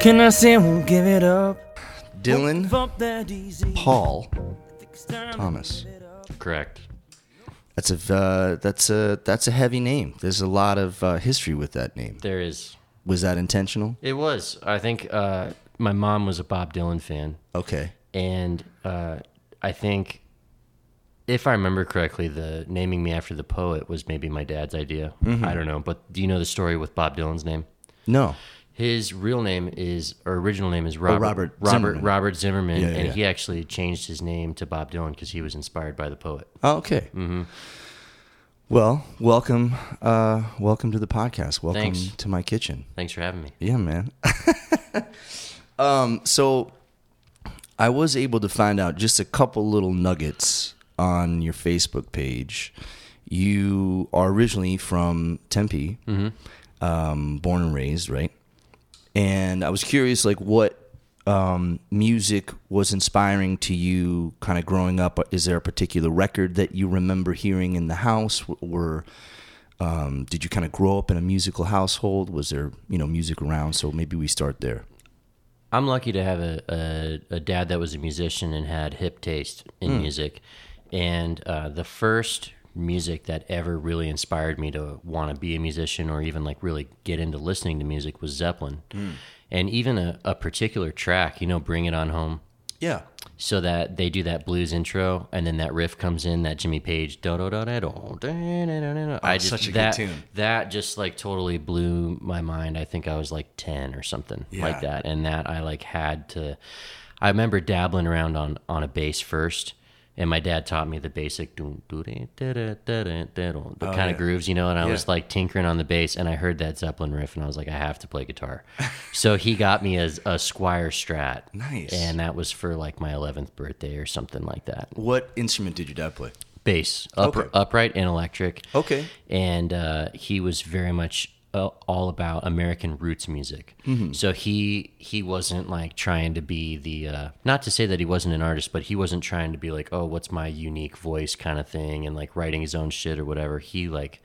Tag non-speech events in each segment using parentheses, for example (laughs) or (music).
Can I say I won't give it up? Dylan Give up that easy. Paul It's time to Thomas. give it up. Correct. That's a uh, that's a that's a heavy name. There's a lot of uh, history with that name. There is. Was that intentional? It was. I think uh, my mom was a Bob Dylan fan, Okay. and uh, I think, if I remember correctly, the naming me after the poet was maybe my dad's idea. I don't know, but do you know the story with Bob Dylan's name? No. His real name is, or original name is Robert Oh, Robert Robert Zimmerman. Robert Zimmerman, Yeah, yeah, and yeah. he actually changed his name to Bob Dylan because he was inspired by the poet. Oh, okay. Mm-hmm. Well, welcome, uh, welcome to the podcast. Welcome Thanks. to my kitchen. Thanks for having me. Yeah, man. (laughs) um, so I was able to find out just a couple little nuggets on your Facebook page. You are originally from Tempe, um, born and raised, right? And I was curious, like, what um, music was inspiring to you, kind of growing up. Is there a particular record that you remember hearing in the house, or um, did you kind of grow up in a musical household? Was there, you know, music around? So maybe we start there. I'm lucky to have a, a, a dad that was a musician and had hip taste in music. And uh, the first music that ever really inspired me to want to be a musician or even like really get into listening to music was Zeppelin. Hmm. And even a, a particular track, you know, Bring It On Home. Yeah. So that they do that blues intro and then that riff comes in, that Jimmy Page. do do oh, I just Oh, such a good that, tune. That just like totally blew my mind. I think I was like ten or something Yeah. like that, and that I like had to. I remember dabbling around on on a bass first, and my dad taught me the basic the oh, kind yeah. of grooves, you know. And I yeah. was like tinkering on the bass, and I heard that Zeppelin riff, and I was like, I have to play guitar. so he got me a, a Squier Strat, nice, and that was for like my 11th birthday or something like that. What instrument did your dad play? Bass, up, okay. upright and electric. Okay, and uh, he was very much all about American roots music. Mm-hmm. So he he wasn't like trying to be the uh, not to say that he wasn't an artist, but he wasn't trying to be like, oh, what's my unique voice kind of thing, and like writing his own shit or whatever. He like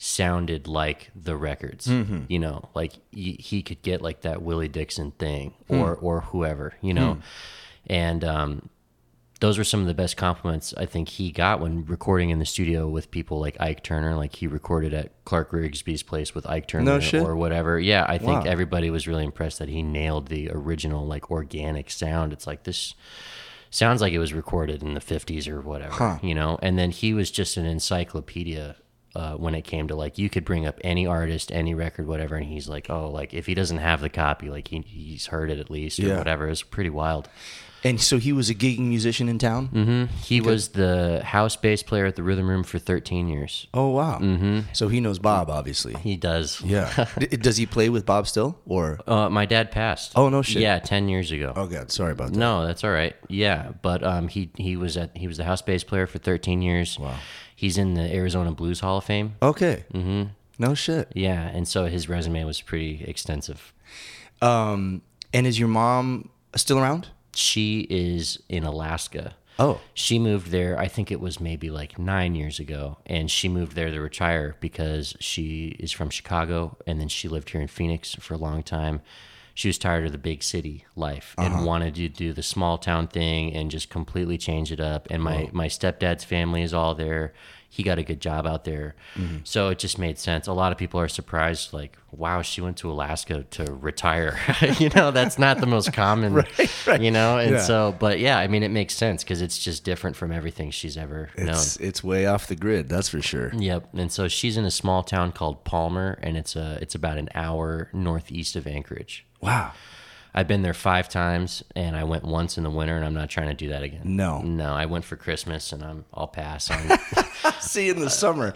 sounded like the records Mm-hmm. you know like he, he could get like that willie dixon thing Hmm. or or whoever you know and um those were some of the best compliments I think he got when recording in the studio with people like Ike Turner. Like he recorded at Clarke Rigsby's place with Ike Turner No shit. or whatever. Yeah, I think Wow. everybody was really impressed that he nailed the original like organic sound. It's like this sounds like it was recorded in the 50s or whatever, you know? And then he was just an encyclopedia uh, when it came to like, you could bring up any artist, any record, whatever. And he's like, oh, like if he doesn't have the copy, like he, he's heard it at least or Yeah. whatever. It was pretty wild. And so he was a gigging musician in town. hmm He was the house bass player at the Rhythm Room for 13 years. Oh wow! Mm-hmm. So he knows Bob, obviously. He does. Yeah. (laughs) D- Does he play with Bob still, or? Uh, my dad passed. Oh, no shit. Yeah, 10 years ago. Oh God, sorry about that. No, that's all right. Yeah, but um, he he was at he was the house bass player for 13 years. Wow. He's in the Arizona Blues Hall of Fame. Okay. Mm-hmm. No shit. Yeah, and so his resume was pretty extensive. Um, and is your mom still around? She is in Alaska. Oh. She moved there, I think it was maybe like nine years ago. And she moved there to retire because she is from Chicago and then she lived here in Phoenix for a long time. She was tired of the big city life and uh-huh. wanted to do the small town thing and just completely change it up. And my, my stepdad's family is all there. He got a good job out there. Mm-hmm. So it just made sense. A lot of people are surprised, like, wow, she went to Alaska to retire. (laughs) you know, that's not the most common, (laughs) you know? And Yeah. so, but yeah, I mean, it makes sense because it's just different from everything she's ever It's it's way off the grid, that's for sure. Yep. And so she's in a small town called Palmer, and it's a it's about an hour northeast of Anchorage. Wow. I've been there five times, and I went once in the winter, and I'm not trying to do that again. No. no, I went for Christmas, and I'm I'll pass on. (laughs) See you in the summer.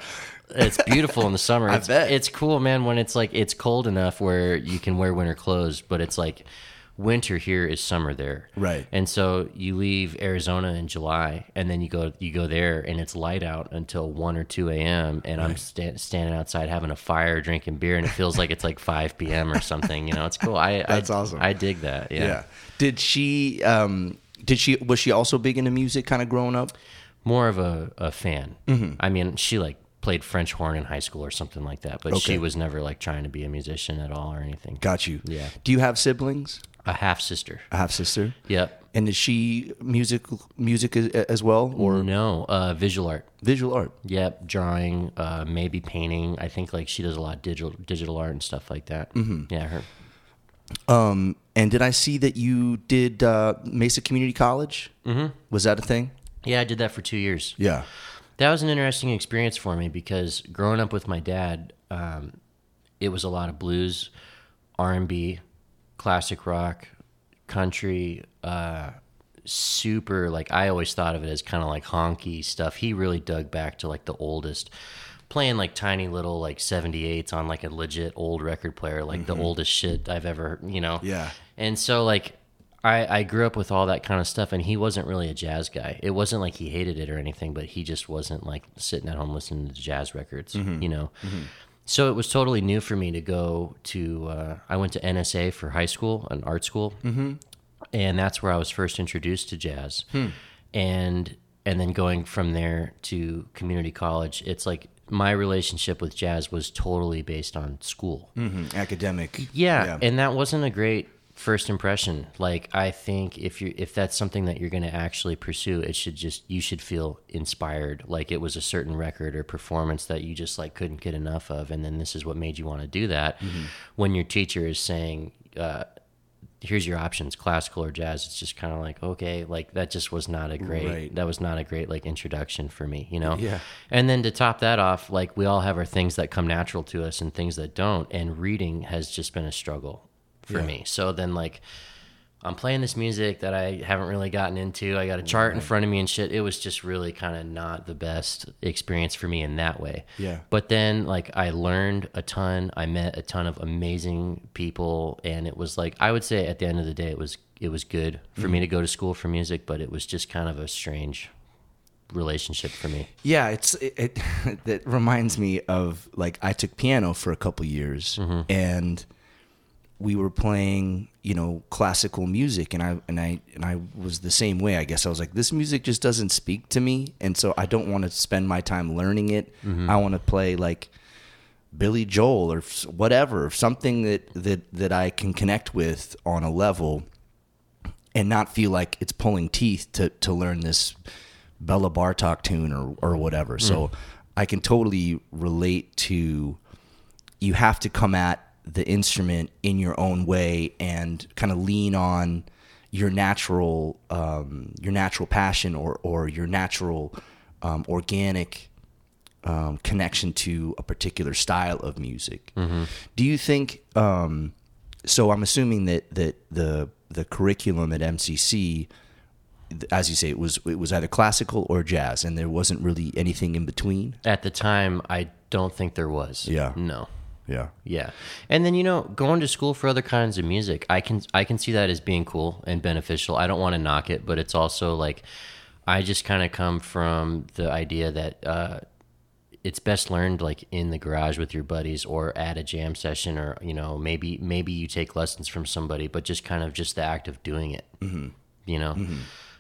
it's beautiful in the summer. (laughs) It's, bet. it's cool, man. When it's like it's cold enough where you can wear winter clothes, but it's like winter here is summer there. Right. And so you leave Arizona in July, and then you go you go there, and it's light out until one or two a.m. And I'm sta- standing outside having a fire, drinking beer, and it feels like it's like (laughs) five p.m. or something. You know, it's cool. I That's I, awesome. I dig that. Yeah. Yeah. Did she um did she was she also big into music kind of growing up? More of a, a fan. Mm-hmm. I mean, she like played French horn in high school or something like that. But she was never like trying to be a musician at all or anything. Got you. Yeah. Do you have siblings? A half sister. A half sister. Yep. And is she music music as, well or no, uh, visual art. visual art? Yep, drawing, uh, maybe painting. I think like she does a lot of digital digital art and stuff like that. Mm-hmm. Yeah, her. Um, and did I see that you did uh, Mesa Community College? Mm-hmm. Was that a thing? Yeah, I did that for two years. Yeah. That was an interesting experience for me because growing up with my dad, um, it was a lot of blues, R and B, classic rock, country, uh, super like I always thought of it as kind of like honky stuff. He really dug back to like the oldest, playing like tiny little like 78s on like a legit old record player, like the mm-hmm. oldest shit I've ever, you know. Yeah. And so like I, I grew up with all that kind of stuff and he wasn't really a jazz guy. It wasn't like he hated it or anything, but he just wasn't like sitting at home listening to jazz records, mm-hmm. you know. Mm-hmm. So it was totally new for me to go to uh, I went to NSA for high school, an art school. Mm-hmm. And that's where I was first introduced to jazz. And and then going from there to community college, it's like my relationship with jazz was totally based on school. Mm, academic. Yeah, and that wasn't a great first impression. Like I think if you if that's something that you're going to actually pursue, it should just you should feel inspired. Like it was a certain record or performance that you just like couldn't get enough of, and then this is what made you want to do that. When your teacher is saying. Uh, Here's your options, classical or jazz. It's just kind of like okay, like that just was not a great. Right. That was not a great like introduction for me, you know. Yeah. And then to top that off, like we all have our things that come natural to us and things that don't. And reading has just been a struggle for Yeah. me. So then, like, I'm playing this music that I haven't really gotten into. I got a chart in front of me and shit. It was just really kind of not the best experience for me in that way. Yeah. But then, like, I learned a ton. I met a ton of amazing people, and it was like I would say at the end of the day, it was it was good for me mm-hmm. to go to school for music, but it was just kind of a strange relationship for me. Yeah, it's it, it (laughs) that reminds me of like I took piano for a couple years mm-hmm. and we were playing, you know, classical music and I and I and I was the same way, I guess. I was like this music just doesn't speak to me and so I don't want to spend my time learning it. Mm-hmm. I want to play like Billy Joel or whatever, something that that that I can connect with on a level and not feel like it's pulling teeth to to learn this Béla Bartók tune or or whatever. So mm. I can totally relate to you have to come at the instrument in your own way and kind of lean on your natural um, your natural passion or or your natural um, organic um, connection to a particular style of music. Do you think? Um, so I'm assuming that that the the curriculum at MCC, as you say, it was it was either classical or jazz, and there wasn't really anything in between. At the time, I don't think there was. Yeah. No. Yeah. Yeah. And then you know, going to school for other kinds of music, I can I can see that as being cool and beneficial. I don't want to knock it, but it's also like I just kind of come from the idea that uh it's best learned like in the garage with your buddies or at a jam session or you know maybe maybe you take lessons from somebody but just kind of just the act of doing it mm-hmm. you know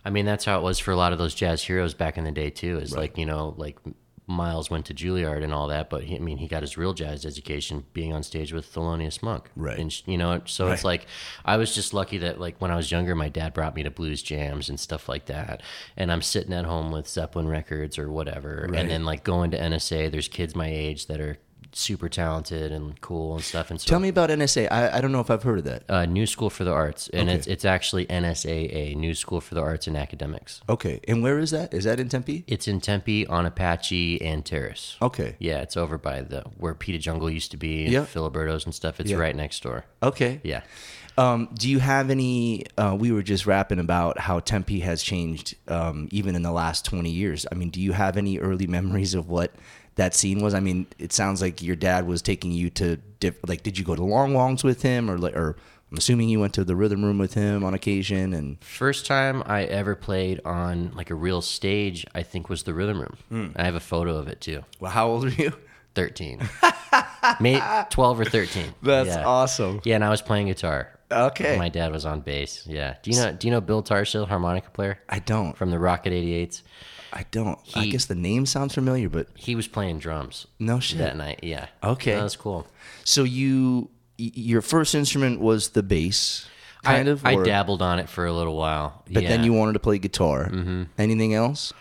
i mean that's how it was for a lot of those jazz heroes back in the day too is like you know like miles went to juilliard and all that but he, i mean he got his real jazz education being on stage with thelonious monk Right. and you know so it's like i was just lucky that like when i was younger my dad brought me to blues jams and stuff like that and i'm sitting at home with zeppelin records or whatever Right. and then like going to nsa there's kids my age that are super talented and cool and stuff and so Tell me about NSA. I, I don't know if I've heard of that. uh, New School for the Arts, and Okay. it's it's actually NSAA, New School for the Arts and Academics. Okay, and where is that? Is that in Tempe? It's in Tempe on Apache and Terrace. Okay. Yeah, it's over by the where Pita Jungle used to be, and Yeah. Filiberto's and stuff. It's Yeah. right next door. Okay. Yeah. Um, do you have any? Uh, we were just rapping about how Tempe has changed, um, even in the last twenty years. I mean, do you have any early (laughs) memories of what that scene was? I mean, it sounds like your dad was taking you to diff- like. Did you go to Long Wong's with him, or or I'm assuming you went to the Rhythm Room with him on occasion? And First time I ever played on like a real stage, I think was the Rhythm Room. Hmm. I have a photo of it too. well, how old are you? 13. (laughs) Maybe 12 or 13. That's yeah. awesome. Yeah, and I was playing guitar. Okay. My dad was on bass. Yeah. Do you know? Do you know Bill Tarsha, harmonica player I don't. from the Rocket 88s? I don't. I He- guess the name sounds familiar, but He was playing drums no shit. that night. Yeah. Okay. That was cool. So you, y- your first instrument was the bass, kind I, of. I or- dabbled on it for a little while. But then you wanted to play guitar. Mm-hmm. Anything else?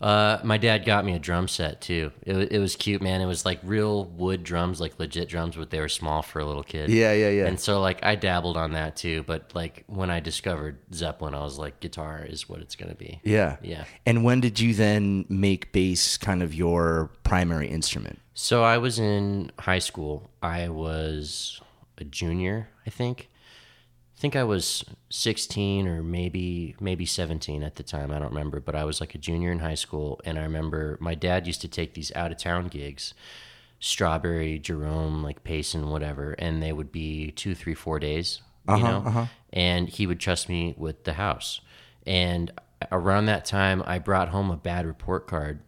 Uh, my dad got me a drum set too. It, it was cute, man. It was like real wood drums, like legit drums, but they were small for a little kid. Yeah, yeah, yeah. And so like I dabbled on that too, but like when I discovered Zeppelin, I was like, guitar is what it's gonna be. Yeah. Yeah. And when did you then make bass kind of your primary instrument? So I was in high school. I was a junior, I think. I think I was 16 or maybe maybe 17 at the time. I don't remember, but I was like a junior in high school, and I remember my dad used to take these out of town gigs, Strawberry, Jerome, like Payson, whatever, and they would be two, three, four days, you uh-huh, know. Uh-huh. And he would trust me with the house. And around that time, I brought home a bad report card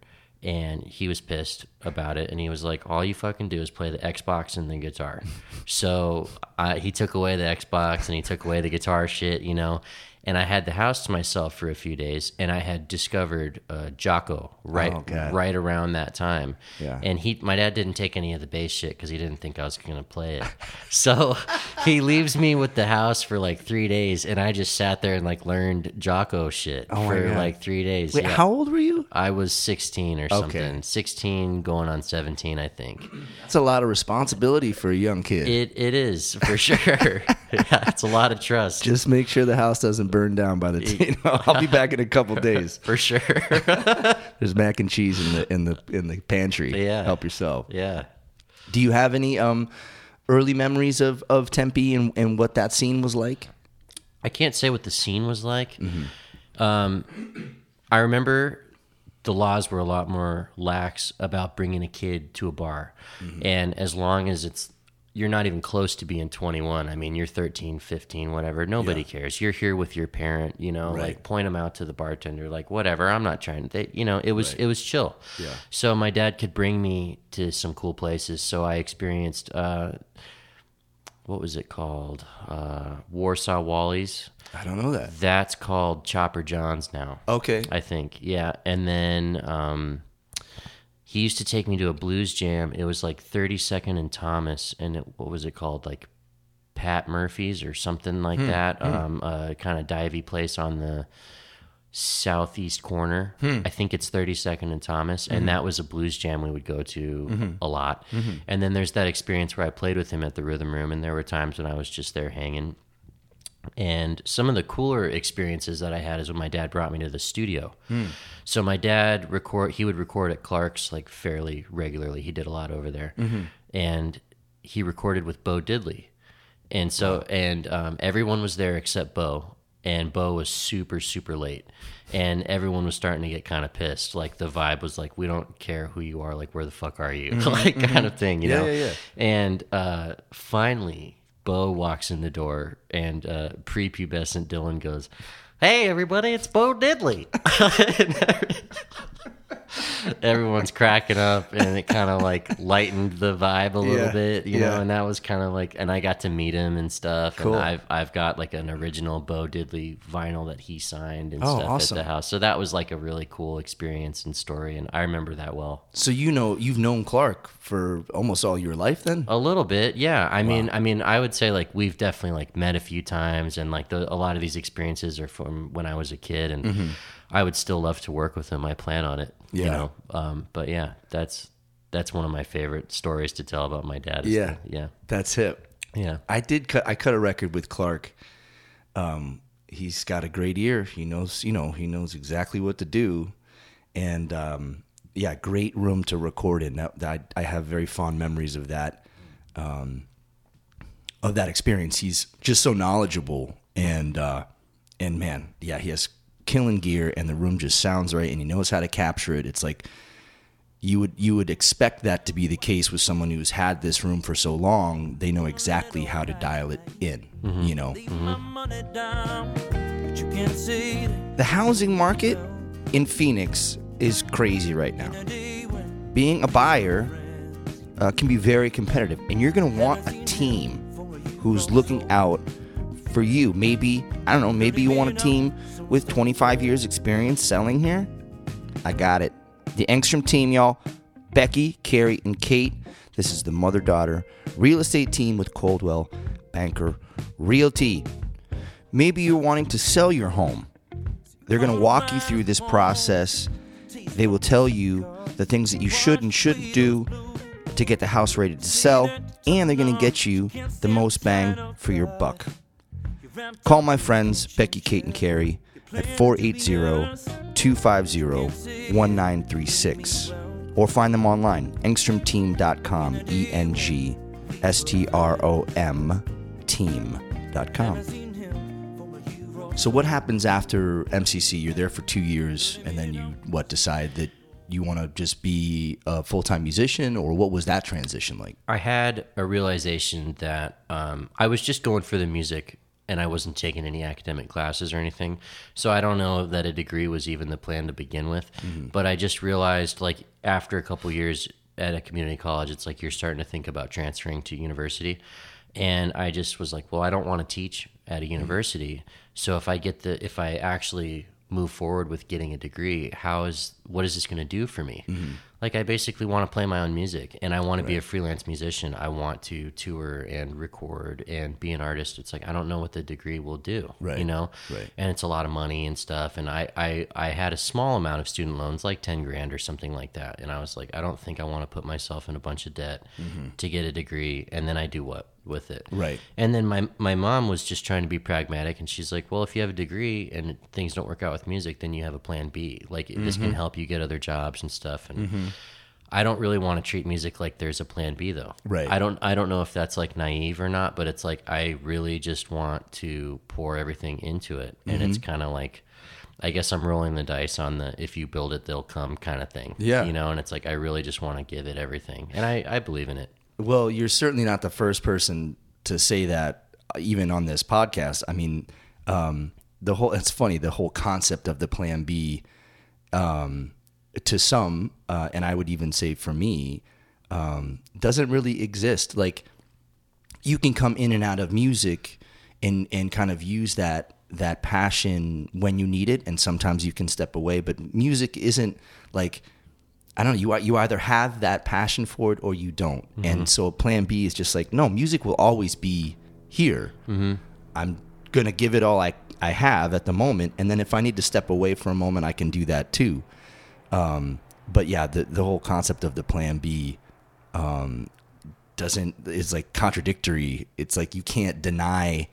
and he was pissed about it and he was like all you fucking do is play the xbox and the guitar. (laughs) So I, he took away the xbox and he took away the guitar shit you know and i had the house to myself for a few days and i had discovered uh, Jaco right Oh, right around that time Yeah. and he my dad didn't take any of the bass shit because he didn't think i was going to play it (laughs) so he leaves me with the house for like three days and i just sat there and like learned Jaco shit Oh, for like three days Wait, Yeah. how old were you? I was 16 or Okay. something. 16 going on 17, I think. That's a lot of responsibility for a young kid. It it is for sure. (laughs) yeah, it's a lot of trust. Just make sure the house doesn't burn down by the time. (laughs) I'll be back in a couple (laughs) days. for sure. (laughs) There's mac and cheese in the in the in the pantry. Yeah. Help yourself. yeah. Do you have any um early memories of of Tempe and and what that scene was like? I can't say what the scene was like. Mm-hmm. Um, I remember the laws were a lot more lax about bringing a kid to a bar, Mm-hmm. and as long as it's you're not even close to being 21. I mean, you're 13, 15, whatever. Nobody cares. You're here with your parent, you know, Right. like point them out to the bartender, like whatever. I'm not trying to, they, you know, it was it was chill. Yeah. So my dad could bring me to some cool places. So I experienced uh, what was it called? Uh, Warsaw Wally's. I don't know that. That's called Chopper John's now. Okay. I think. Yeah. And then um, he used to take me to a blues jam. It was like 32nd and Thomas. And it, what was it called? Like Pat Murphy's or something like hmm, that. Hmm. Um, a kind of divey place on the southeast corner. Hmm. I think it's 32nd and Thomas. And mm-hmm. that was a blues jam we would go to mm-hmm. a lot. Mm-hmm. And then there's that experience where I played with him at the Rhythm Room. And there were times when I was just there hanging. And some of the cooler experiences that I had is when my dad brought me to the studio. So my dad record he would record at Clarke's like fairly regularly. He did a lot over there, and he recorded with Bo Diddley, and so and um, everyone was there except Bo, and Bo was super super late, and everyone was starting to get kind of pissed. Like the vibe was like, we don't care who you are, like where the fuck are you, (laughs) like kind of thing, you Yeah, know? yeah, yeah. And uh, finally, Bo walks in the door, and uh, prepubescent Dylan goes, "Hey, everybody, it's Bo Diddley." (laughs) Everyone's cracking up, and it kind of like lightened the vibe a little Yeah, bit, you yeah. know. And that was kind of like, and I got to meet him and stuff. Cool. And I've I've got like an original Bo Diddley vinyl that he signed and Oh, stuff awesome. at the house. So that was like a really cool experience and story, and I remember that well. So you know you've known Clarke for almost all your life then? A little bit, yeah. I mean, I mean, I would say like we've definitely like met a few times, and like the, a lot of these experiences are from when I was a kid, and mm-hmm. I would still love to work with him. I plan on it, you Yeah. know. Um, but yeah, that's that's one of my favorite stories to tell about my dad. Yeah. the- yeah, That's hip. yeah. I did cut I cut a record with Clarke. Um he's got a great ear. He knows, you know, he knows exactly what to do. And um yeah, great room to record in. That, that I have very fond memories of that. Um of that experience. He's just so knowledgeable and uh and man, yeah, he has killing gear and the room just sounds right and he knows how to capture it. It's like you would you would expect that to be the case with someone who's had this room for so long. They know exactly how to dial it in. You know, My money down, but you can't see that the housing market in Phoenix is crazy right now. Being a buyer uh, can be very competitive, and you're going to want a team who's looking out for you. Maybe, I don't know, maybe you want a team with 25 years experience selling here? I got it. The Engstrom team, y'all. Becky, Carrie, and Kate. This is the mother daughter real estate team with Coldwell Banker Realty. Maybe you're wanting to sell your home. They're going to walk you through this process. They will tell you the things that you should and shouldn't do to get the house ready to sell, and they're going to get you the most bang for your buck. Call my friends Becky, Kate, and Carrie at 480 250 1936 or find them online engstromteam.com E N G S T R O M team.com. So what happens after MCC? You're there for 2 years and then you what decide that you want to just be a full-time musician or what was that transition like? I had a realization that um, I was just going for the music and I wasn't taking any academic classes or anything. So I don't know that a degree was even the plan to begin with. Mm-hmm. But I just realized, like, after a couple years at a community college, it's like you're starting to think about transferring to university. And I just was like, well, I don't want to teach at a mm-hmm. university. So if I get the, if I actually move forward with getting a degree, how is, what is this going to do for me? Mm-hmm. Like, I basically want to play my own music and I want to be a freelance musician. I want to tour and record and be an artist. It's like, I don't know what the degree will do, Right, you know? right. And it's a lot of money and stuff. And I, I, I had a small amount of student loans, like 10 grand or something like that. And I was like, I don't think I want to put myself in a bunch of debt mm-hmm. to get a degree. And then I do what with it? Mm-hmm. Right. And then my my mom was just trying to be pragmatic, and she's like, "Well, if you have a degree and things don't work out with music, then you have a plan B. Like this Mm-hmm. can help you get other jobs and stuff." And I don't really want to treat music like there's a plan B, though. Right. I don't I don't know if that's like naive or not, but it's like I really just want to pour everything into it, and it's Mm-hmm. kind of like. I guess I'm rolling the dice on the if you build it, they'll come kind of thing. Yeah. You know, and it's like I really just want to give it everything. And I, I believe in it. Well, you're certainly not the first person to say that, uh, even on this podcast. I mean, um, the whole, it's funny, the whole concept of the plan B, um, to some, uh, and I would even say for me, um, doesn't really exist. Like, you can come in and out of music and, and kind of use that that passion when you need it and sometimes you can step away but music isn't like I don't know. You you either have that passion for it or you don't, and so Plan B is just like no. Music will always be here. Mm-hmm. I'm gonna give it all I I have at the moment, and then if I need to step away for a moment, I can do that too. Um, but yeah, the the whole concept of the Plan B um, doesn't is like contradictory. It's like you can't deny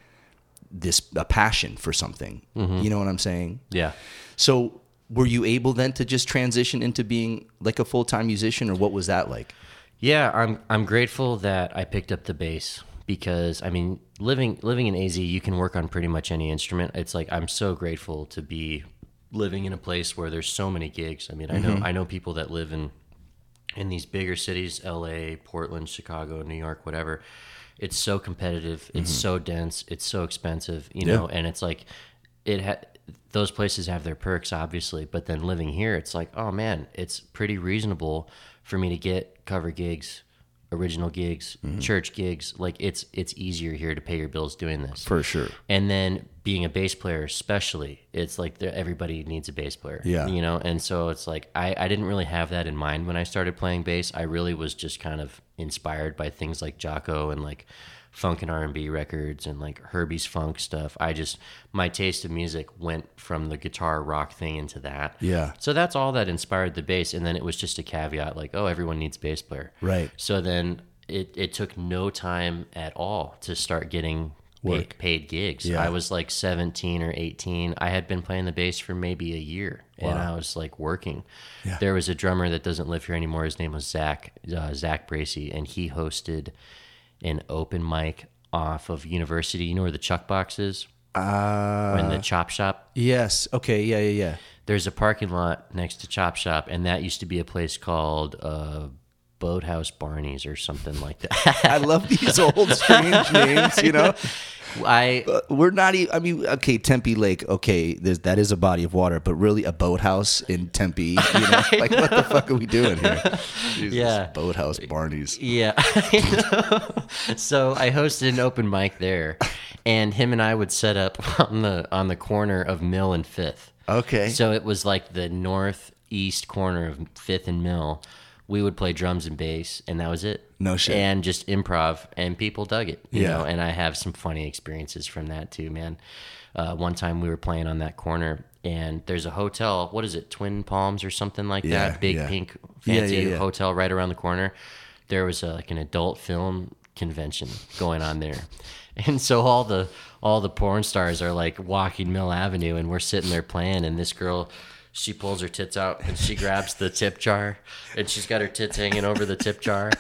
this a passion for something. You know what I'm saying? Yeah. So were you able then to just transition into being like a full time musician, or what was that like? Yeah, I'm I'm grateful that I picked up the bass because I mean, living living in AZ, you can work on pretty much any instrument. It's like I'm so grateful to be living in a place where there's so many gigs. I mean, I know mm-hmm. I know people that live in in these bigger cities, LA, Portland, Chicago, New York, whatever. It's so competitive, it's mm-hmm. so dense, it's so expensive, you know, and it's like it ha- those places have their perks obviously, but then living here it's like, oh man, it's pretty reasonable for me to get cover gigs, original gigs, mm-hmm. church gigs. Like it's it's easier here to pay your bills doing this. For sure. And then being a bass player, especially, it's like everybody needs a bass player. Yeah. You know, and so it's like I, I didn't really have that in mind when I started playing bass. I really was just kind of inspired by things like Jaco and like funk and R&B records and like Herbie's funk stuff. I just my taste of music went from the guitar rock thing into that. Yeah. So that's all that inspired the bass and then it was just a caveat like, oh, everyone needs bass player. Right. So then it, it took no time at all to start getting Work. paid gigs. Yeah. I was like 17 or 18. I had been playing the bass for maybe a year and I was like working. Yeah. There was a drummer that doesn't live here anymore. His name was Zach, uh, Zach Bracey, and he hosted an open mic off of University. You know where the Chuck Box is? Uh, in the Chop Shop? yes. Okay. Yeah. Yeah. Yeah. there's a parking lot next to Chop Shop, and that used to be a place called uh, Boathouse Barneys or something like that. (laughs) I love these old strange names. You know, (laughs) I Uh, we're not even. I mean, okay, Tempe Lake. Okay, there's, that is a body of water, but really a boathouse in Tempe. You know, (laughs) like what the fuck are we doing here? Jesus, Yeah. boathouse Barneys. Yeah. (laughs) so I hosted an open mic there, and him and I would set up (laughs) on the on the corner of Mill and Fifth. Okay, So it was like the northeast corner of Fifth and Mill. We would play drums and bass, and that was it. No shit. And just improv, and people dug it. You Yeah. know, and I have some funny experiences from that too, man. Uh, one time we were playing on that corner, and there's a hotel. What is it, Twin Palms or something like Yeah, that? Big yeah. pink fancy yeah. hotel right around the corner. There was a, like an adult film convention going on there, (laughs) and so all the all the porn stars are like walking Mill Avenue, and we're sitting there playing, and this girl. She pulls her tits out and she grabs the tip jar and she's got her tits hanging over the tip jar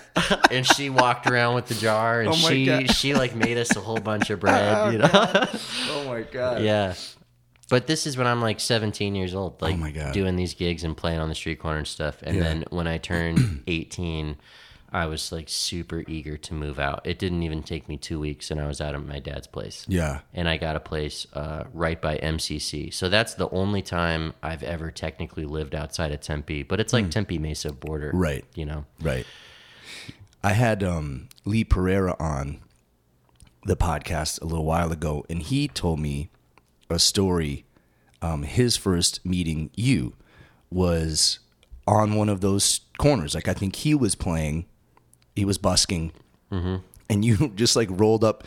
and she walked around with the jar and Oh she God. she like made us a whole bunch of bread, oh, you know. oh my god. yeah. But this is when I'm like 17 years old, oh like Oh my God. doing these gigs and playing on the street corner and stuff. And Yeah. then when I turned (clears throat) 18, I was like super eager to move out. It didn't even take me two weeks, and I was out of my dad's place. Yeah. And I got a place uh, right by MCC. So that's the only time I've ever technically lived outside of Tempe. But it's like Tempe Mesa border. Right. You know. Right. I had um, Lee Pereira on the podcast a little while ago, and he told me a story. Um, his first meeting you was on one of those corners. Like I think he was playing, he was busking, and you (laughs) just like rolled up.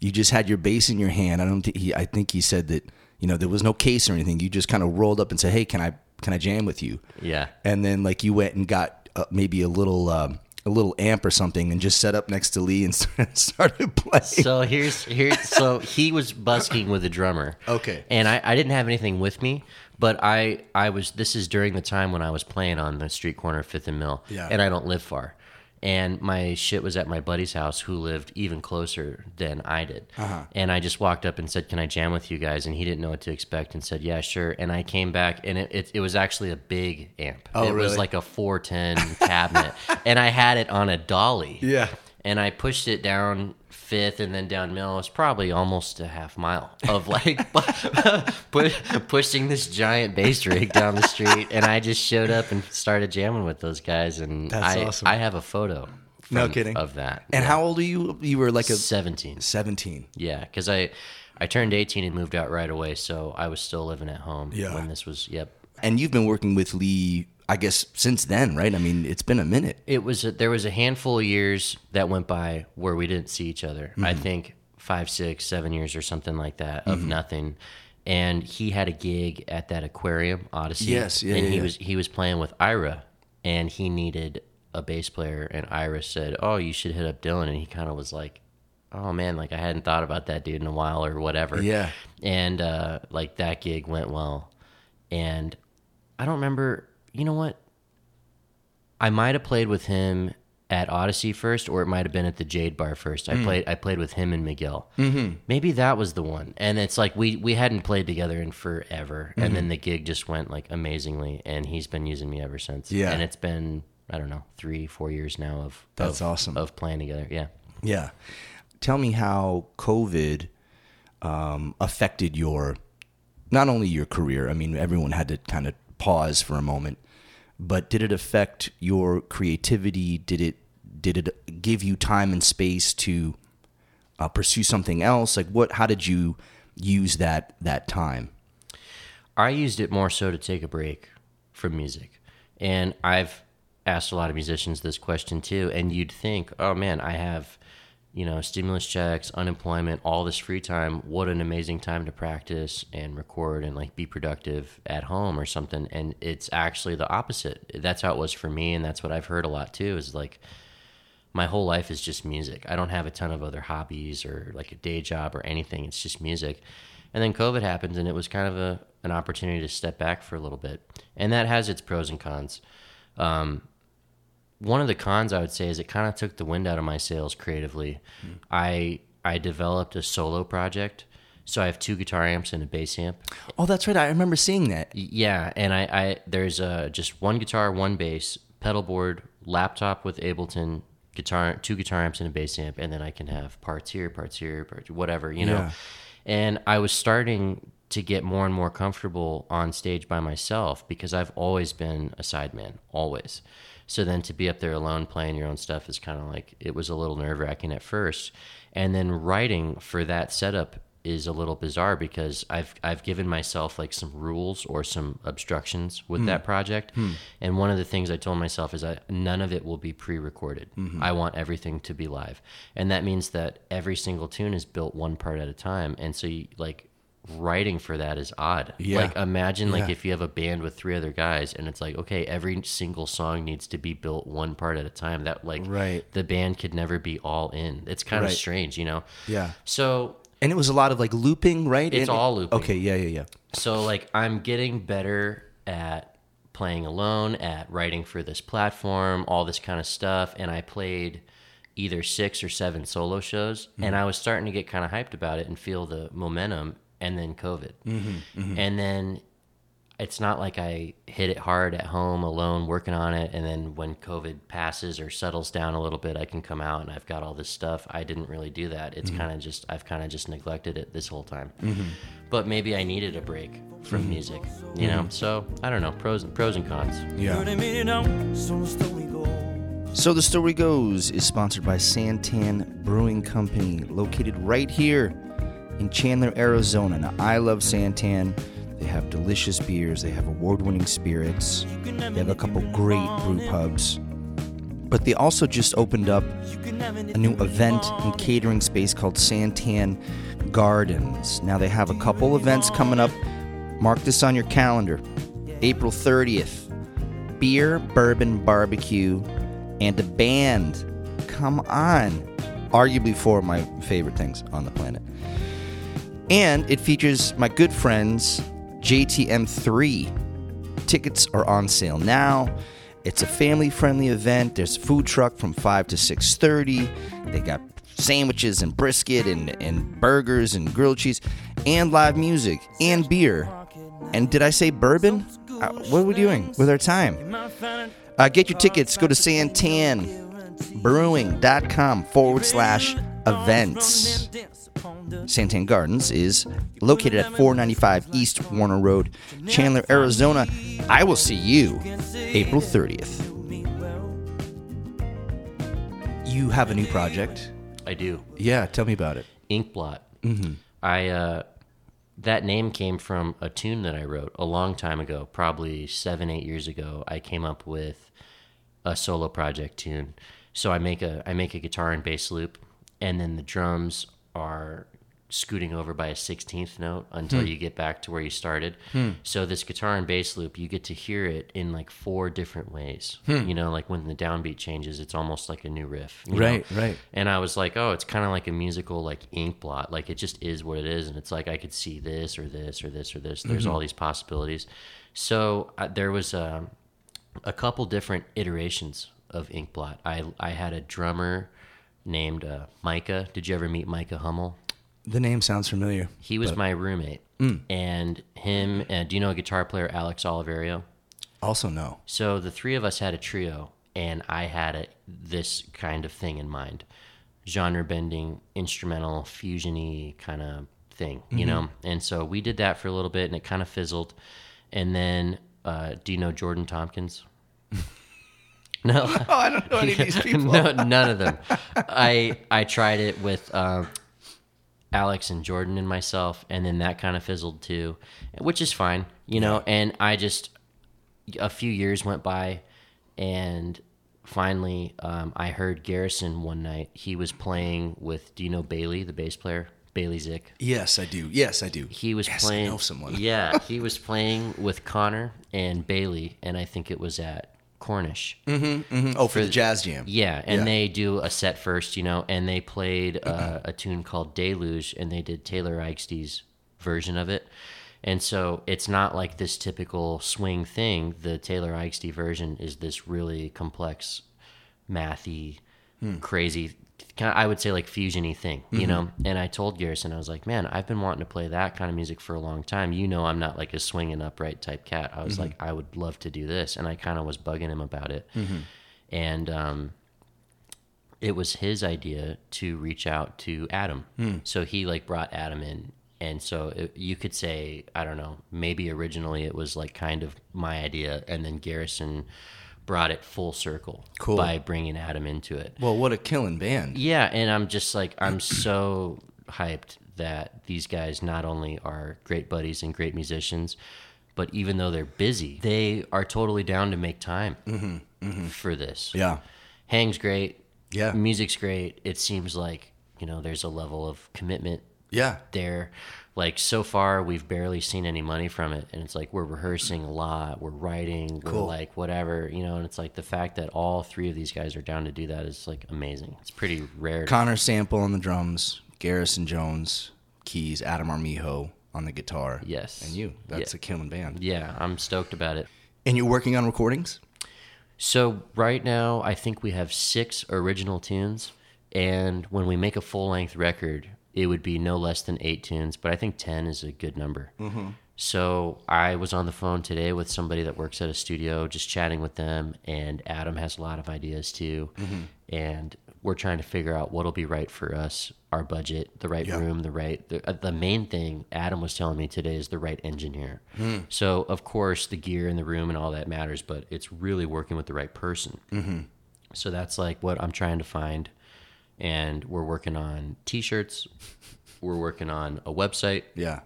You just had your bass in your hand. I don't think he. I think he said that you know there was no case or anything. You just kind of rolled up and said, "Hey, can I can I jam with you?" Yeah. and then like you went and got uh, maybe a little um, a little amp or something and just set up next to Lee and (laughs) started playing. So here's here. (laughs) So he was busking with a drummer. Okay. And I, I didn't have anything with me, but I I was. This is during the time when I was playing on the street corner of Fifth and Mill. Yeah. And I don't live far. And my shit was at my buddy's house, who lived even closer than I did. Uh-huh. And I just walked up and said, "Can I jam with you guys?" And he didn't know what to expect, and said, "Yeah, sure." And I came back, and it it, it was actually a big amp. Oh, it was like a 410 (laughs) cabinet, and I had it on a dolly Yeah. and I pushed it down fifth and then down middle. It was probably almost a half mile of like (laughs) pu- pushing this giant bass rig down the street, and I just showed up and started jamming with those guys. And That's I, awesome. I have a photo. No kidding. Of that. and how old are you? You were like a Seventeen. seventeen. Yeah, because I I turned eighteen and moved out right away, so I was still living at home Yeah. when this was. Yep. And you've been working with Lee, I guess, since then, right? I mean, it's been a minute. It was a, there was a handful of years that went by where we didn't see each other. I Mm-hmm. think five, six, seven years or something like that of nothing. And he had a gig at that aquarium OdySea. Yes, yeah, and yeah, he yeah. was he was playing with Ira, and he needed a bass player. And Ira said, "Oh, you should hit up Dylan." And he kind of was like, "Oh man, like I hadn't thought about that dude in a while or whatever." Yeah. And uh, like that gig went well, and I don't remember. You know what? I might have played with him at OdySea first, or it might have been at the Jade Bar first. I played I played with him and Miguel. Mm-hmm. Maybe that was the one. And it's like we we hadn't played together in forever, and then the gig just went like amazingly, and he's been using me ever since. Yeah. and it's been I don't know three four years now of That's of- awesome. of playing together. Yeah. Yeah. Tell me how COVID um, affected your, not only your career. I mean, everyone had to kind of pause for a moment, but did it affect your creativity? Did it did it give you time and space to uh, pursue something else? Like what? How did you use that that time? I used it more so to take a break from music. And I've asked a lot of musicians this question too. And you'd think, oh man, I have, you know, stimulus checks, unemployment, all this free time. What an amazing time to practice and record and like be productive at home or something. And it's actually the opposite. That's how it was for me. And that's what I've heard a lot too is like, my whole life is just music. I don't have a ton of other hobbies or like a day job or anything. It's just music. And then COVID happens and it was kind of a an opportunity to step back for a little bit, and that has its pros and cons. Um, one of the cons I would say is it kind of took the wind out of my sails creatively. I I developed a solo project, so I have two guitar amps and a bass amp. Oh, that's right. I remember seeing that. Yeah, and I, I there's uh, just one guitar, one bass, pedal board, laptop with Ableton, guitar, two guitar amps and a bass amp, and then I can have parts here, parts here, parts whatever, you know. Yeah. And I was starting to get more and more comfortable on stage by myself because I've always been a sideman, always. So then to be up there alone playing your own stuff is kind of like it was a little nerve wracking at first. And then writing for that setup is a little bizarre because I've I've given myself like some rules or some obstructions with hmm. that project. Hmm. And one of the things I told myself is I none of it will be pre-recorded. Mm-hmm. I want everything to be live. And that means that every single tune is built one part at a time. And so you like writing for that is odd. Yeah. Like imagine like Yeah. if you have a band with three other guys and it's like okay, every single song needs to be built one part at a time. That like Right. the band could never be all in. It's kind of strange, you know. Yeah. So And it was a lot of like looping, right? It's And- all looping. Okay, yeah, yeah, yeah. so like I'm getting better at playing alone, at writing for this platform, all this kind of stuff, and I played either six or seven solo shows, and mm-hmm. I was starting to get kind of hyped about it and feel the momentum, and then COVID, mm-hmm, mm-hmm. and then it's not like I hit it hard at home alone working on it, and then when COVID passes or settles down a little bit, I can come out and I've got all this stuff. I didn't really do that. It's mm-hmm. kind of just I've kind of just neglected it this whole time. But maybe I needed a break from music, you know. So I don't know pros pros and cons. Yeah. Thirty minutes down, so the story goes. So the story goes is sponsored by Santan Brewing Company, located right here in Chandler, Arizona. Now I love Santan. They have delicious beers. They have award-winning spirits. They have a couple great brew pubs. But they also just opened up a new event and catering space called Santan Gardens. Now they have a couple events coming up. Mark this on your calendar. April 30th. Beer, bourbon, barbecue, and a band. Come on. Arguably four of my favorite things on the planet. And it features my good friends JTM3. Tickets are on sale now. It's a family-friendly event. There's a food truck from 5 to 6:30. They got sandwiches and brisket and, and burgers and grilled cheese and live music and beer. And did I say bourbon? Uh, what are we doing with our time? Uh, get your tickets. Go to santanbrewing.com forward slash events. Santan Gardens is located at 495 East Warner Road, Chandler, Arizona. I will see you April 30th. You have a new project. I do. Yeah, tell me about it. Inkblot. Mm-hmm. I uh, that name came from a tune that I wrote a long time ago, probably seven, eight years ago. I came up with a solo project tune. So I make a I make a guitar and bass loop, and then the drums are scooting over by a sixteenth note until you get back to where you started. So this guitar and bass loop, you get to hear it in like four different ways. You know, like when the downbeat changes, it's almost like a new riff. you know? Right, right. And I was like, oh, it's kind of like a musical like ink blot. Like it just is what it is, and it's like I could see this or this or this or this. There's all these possibilities. So uh, there was um, a couple different iterations of Inkblot. I I had a drummer named uh, Micah. Did you ever meet Micah Hummel? The name sounds familiar. He was my roommate, and him. And do you know a guitar player, Alex Oliverio? Also, no. So the three of us had a trio, and I had a, this kind of thing in mind genre bending, instrumental, fusiony kind of thing, you know? And so we did that for a little bit, and it kind of fizzled. And then, uh, do you know Jordan Tompkins? (laughs) no. (laughs) Oh, I don't know any of these (laughs) people. no, none of them. I I tried it with um, Alex and Jordan and myself, and then that kind of fizzled too, which is fine, you know. And I just a few years went by, and finally, um, I heard Garrison one night. He was playing with. Do you know Bailey, the bass player? Bailey Zick. Yes, I do. Yes, I do. He was yes, playing. I know someone. yeah, (laughs) he was playing with Connor and Bailey, and I think it was at Cornish. Mm-hmm, Oh, for the jazz jam. Yeah, and Yeah. they do a set first, you know, and they played uh, a tune called Deluge, and they did Taylor Eigsti's version of it. And so it's not like this typical swing thing. The Taylor Ikeste version is this really complex, mathy, crazy, kind of, I would say like fusiony thing, you know. Mm-hmm. And I told Garrison, I was like, man, I've been wanting to play that kind of music for a long time. You know, I'm not like a swinging upright type cat. I was mm-hmm. like, I would love to do this, and I kind of was bugging him about it. Mm-hmm. and um, it was his idea to reach out to Adam. Hmm. So he like brought Adam in, and so it, you could say I don't know, maybe originally it was like kind of my idea, and then Garrison brought it full circle Cool. by bringing Adam into it. Well, what a killing band. Yeah, and I'm just like I'm so hyped that these guys not only are great buddies and great musicians, but even though they're busy, they are totally down to make time for this. Mm-hmm, Yeah. Hang's great. Yeah. Music's great. It seems like, you know, there's a level of commitment Yeah. there. Like so far, we've barely seen any money from it, and it's like we're rehearsing a lot, we're writing, we're Cool. like whatever, you know. And it's like the fact that all three of these guys are down to do that is like amazing. It's pretty rare. Connor Sample on the drums, Garrison Jones, keys, Adam Armijo on the guitar. Yes. And you. That's Yeah. a killing band. yeah, I'm stoked about it. And you're working on recordings? So right now, I think we have six original tunes, and when we make a full length record, it would be no less than eight tunes. But I think ten is a good number. Mm-hmm. So I was on the phone today with somebody that works at a studio, just chatting with them, and Adam has a lot of ideas too, and we're trying to figure out what'll be right for us, our budget, the right Yeah. room, the right. The, uh, the main thing Adam was telling me today is the right engineer. So of course the gear in the room and all that matters, but it's really working with the right person. Mm-hmm. So that's like what I'm trying to find, and we're working on T-shirts. We're working on a website Yeah.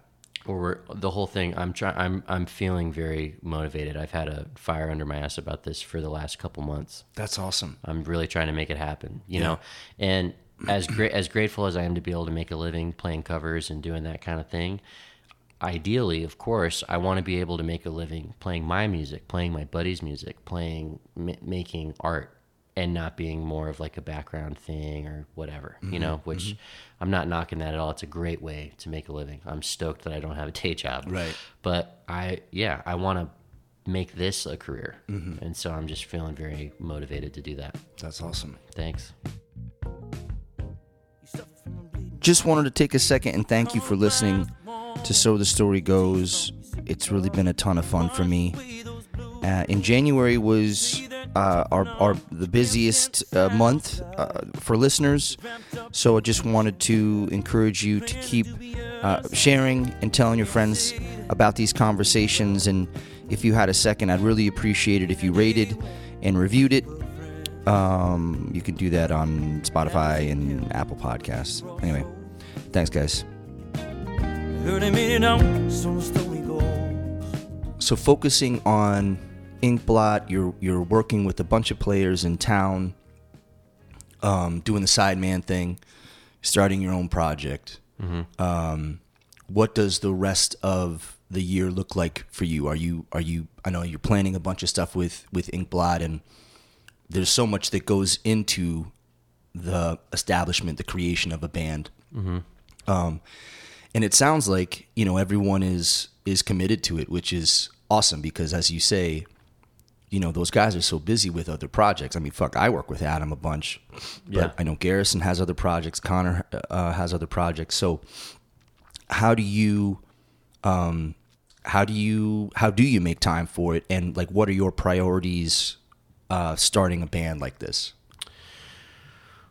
or we're, the whole thing. I'm trying. I'm I'm feeling very motivated. I've had a fire under my ass about this for the last couple months. That's awesome. I'm really trying to make it happen. You know, and as great as grateful as I am to be able to make a living playing covers and doing that kind of thing. Ideally, of course, I want to be able to make a living playing my music, playing my buddies' music, playing m- making art, and not being more of like a background thing or whatever. You mm-hmm, know, which mm-hmm. I'm not knocking that at all. It's a great way to make a living. I'm stoked that I don't have a day job. Right. But I, yeah, I want to make this a career, mm-hmm. and so I'm just feeling very motivated to do that. That's awesome. Thanks. Just wanted to take a second and thank you for listening to So the Story Goes. It's really been a ton of fun for me. Uh, in January was uh, our, our the busiest uh, month uh, for listeners, so I just wanted to encourage you to keep uh, sharing and telling your friends about these conversations. And if you had a second, I'd really appreciate it if you rated and reviewed it. Um, you can do that on Spotify and Apple Podcasts. Anyway, thanks, guys. Hurting me now, so the story goes. So focusing on Inkblot, you're you're working with a bunch of players in town, um, doing the sideman thing, starting your own project. Um, what does the rest of the year look like for you? Are you are you? I know you're planning a bunch of stuff with with Inkblot, and there's so much that goes into the establishment, the creation of a band. Um, and it sounds like you know everyone is is committed to it, which is awesome because, as you say, you know those guys are so busy with other projects. I mean, fuck, I work with Adam a bunch, but Yeah. I know Garrison has other projects. Connor uh, has other projects. So, how do you, um, how do you, how do you make time for it? And like, what are your priorities uh, starting a band like this?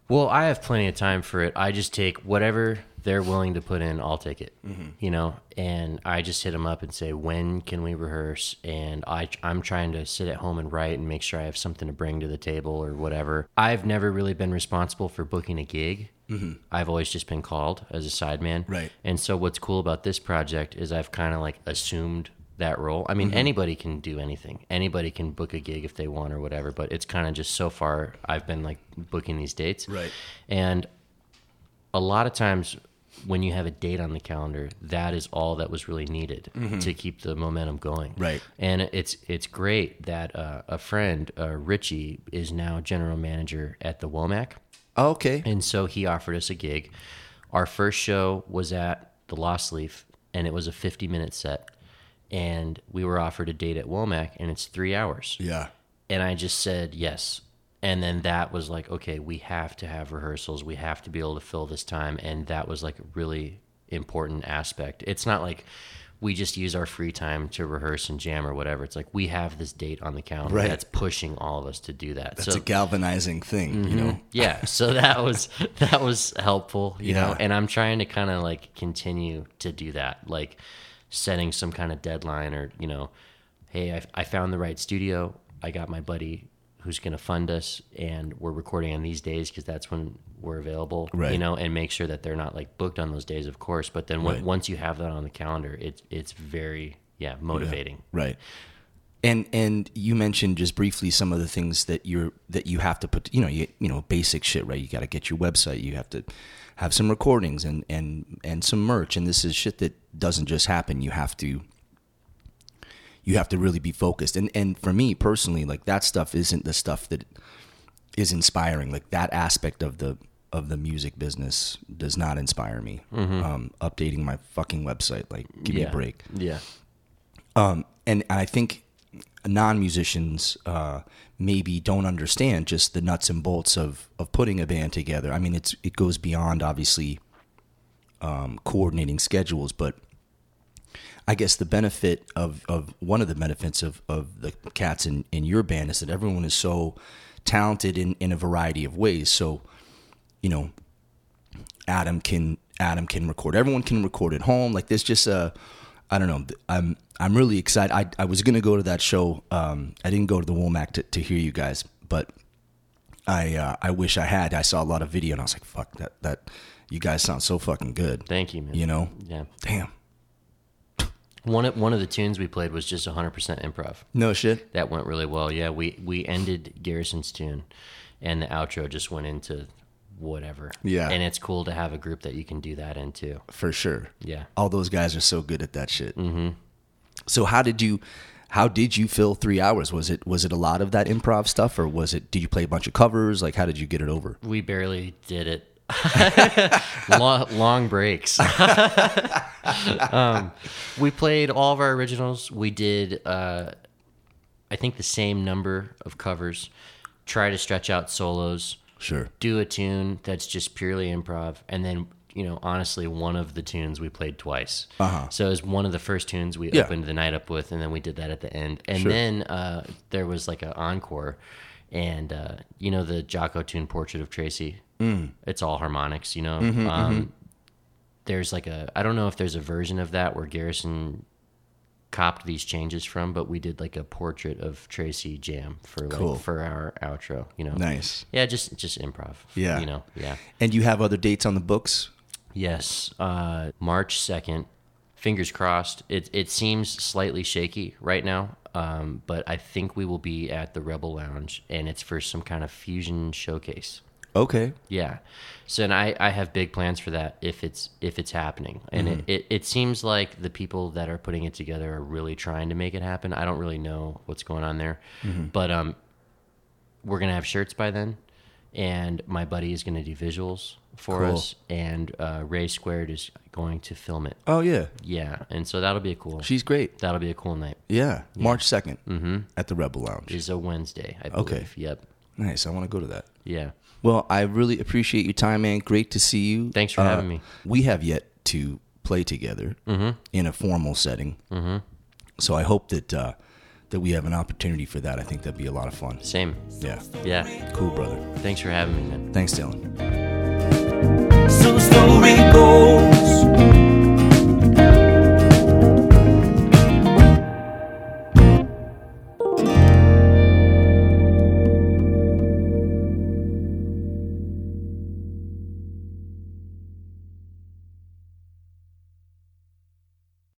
Well, I have plenty of time for it. I just take whatever they're willing to put in, I'll take it. You know, and I just hit them up and say, when can we rehearse? And I, I'm trying to sit at home and write and make sure I have something to bring to the table or whatever. I've never really been responsible for booking a gig. I've always just been called as a sideman. Right. And so what's cool about this project is I've kind of like assumed that role. I mean, Mm-hmm. anybody can do anything. Anybody can book a gig if they want or whatever, but it's kind of just so far I've been like booking these dates. Right. And a lot of times when you have a date on the calendar, that is all that was really needed to keep the momentum going. Mm-hmm. Right. And it's it's great that uh, a friend, uh, Richie, is now general manager at the Womack. Oh, okay. And so he offered us a gig. Our first show was at the Lost Leaf, and it was a 50 minute set. And we were offered a date at Womack, and it's three hours. Yeah. And I just said yes. And then that was like, okay, we have to have rehearsals. We have to be able to fill this time. And that was like a really important aspect. It's not like we just use our free time to rehearse and jam or whatever. It's like we have this date on the calendar Right. that's pushing all of us to do that. That's so a galvanizing thing, you mm-hmm. know. yeah, so that was (laughs) that was helpful, you know. And I'm trying to kind of like continue to do that, like setting some kind of deadline or you know, hey, I, I found the right studio. I got my buddy who's going to fund us, and we're recording on these days because that's when we're available, Right. you know, and make sure that they're not like booked on those days, of course. But then when, Right. once you have that on the calendar, it's it's very yeah motivating. Right. And and you mentioned just briefly some of the things that you're that you have to put you know you you know basic shit right you got to get your website you have to have some recordings and and and some merch and this is shit that doesn't just happen you have to you have to really be focused. And and for me personally like that stuff isn't the stuff that is inspiring. Like that aspect of the of the music business does not inspire me. Um updating my fucking website like give me a break. Yeah. um, and I think non-musicians uh, maybe don't understand just the nuts and bolts of of putting a band together. I mean, it's it goes beyond obviously um, coordinating schedules, but I guess the benefit of, of one of the benefits of, of the cats in, in your band is that everyone is so talented in, in a variety of ways. So, you know, Adam can Adam can record. Everyone can record at home. Like there's just a I don't know. I'm I'm really excited. I I was gonna go to that show. Um, I didn't go to the Womack to, to hear you guys, but I uh, I wish I had. I saw a lot of video and I was like, fuck that that you guys sound so fucking good. Thank you, man. You know, Yeah. damn, One of, one of the tunes we played was just 100% improv. no shit. That went really well. Yeah, we we ended Garrison's tune, and the outro just went into whatever. Yeah. and it's cool to have a group that you can do that into. for sure. Yeah. all those guys are so good at that shit. Mm-hmm. So how did you, how did you fill three hours? Was it was it a lot of that improv stuff, or was it? Did you play a bunch of covers? Like, how did you get it over? We barely did it. (laughs) long, long breaks. (laughs) um, we played all of our originals. We did, uh, I think, the same number of covers. Try to stretch out solos. Sure. do a tune that's just purely improv and then you know honestly one of the tunes we played twice Uh-huh. so it was one of the first tunes we Yeah. opened the night up with and then we did that at the end and Sure. then uh, there was like an encore and uh, you know the Jaco tune portrait of tracy mm. it's all harmonics you know Mm-hmm, um, there's like a i don't know if there's a version of that where garrison copped these changes from but we did like a portrait of tracy jam for like Cool. for our outro you know Nice. yeah, just just improv. Yeah. you know, yeah. And you have other dates on the books? Yes, uh, March second. Fingers crossed. It it seems slightly shaky right now, um, but I think we will be at the Rebel Lounge, and it's for some kind of fusion showcase. Okay. Yeah. So and I, I have big plans for that if it's if it's happening. And it, it, it seems like the people that are putting it together are really trying to make it happen. I don't really know what's going on there. But um we're gonna have shirts by then and my buddy is gonna do visuals for Cool. us and uh, Ray Squared is going to film it. Oh yeah, Yeah. And so that'll be a cool she's great. that'll be a cool night. Yeah, March 2nd mm-hmm. at the Rebel Lounge. Is a Wednesday, I believe. Okay. Yep. Nice. I want to go to that. Yeah. Well, I really appreciate your time, man. Great to see you. Thanks for uh, having me. We have yet to play together mm-hmm. in a formal setting. Mm-hmm. So I hope that uh, that we have an opportunity for that. I think that'd be a lot of fun. Same. Yeah. Yeah. Cool, brother. Thanks for having me, man. Thanks, Dylan. So the story goes.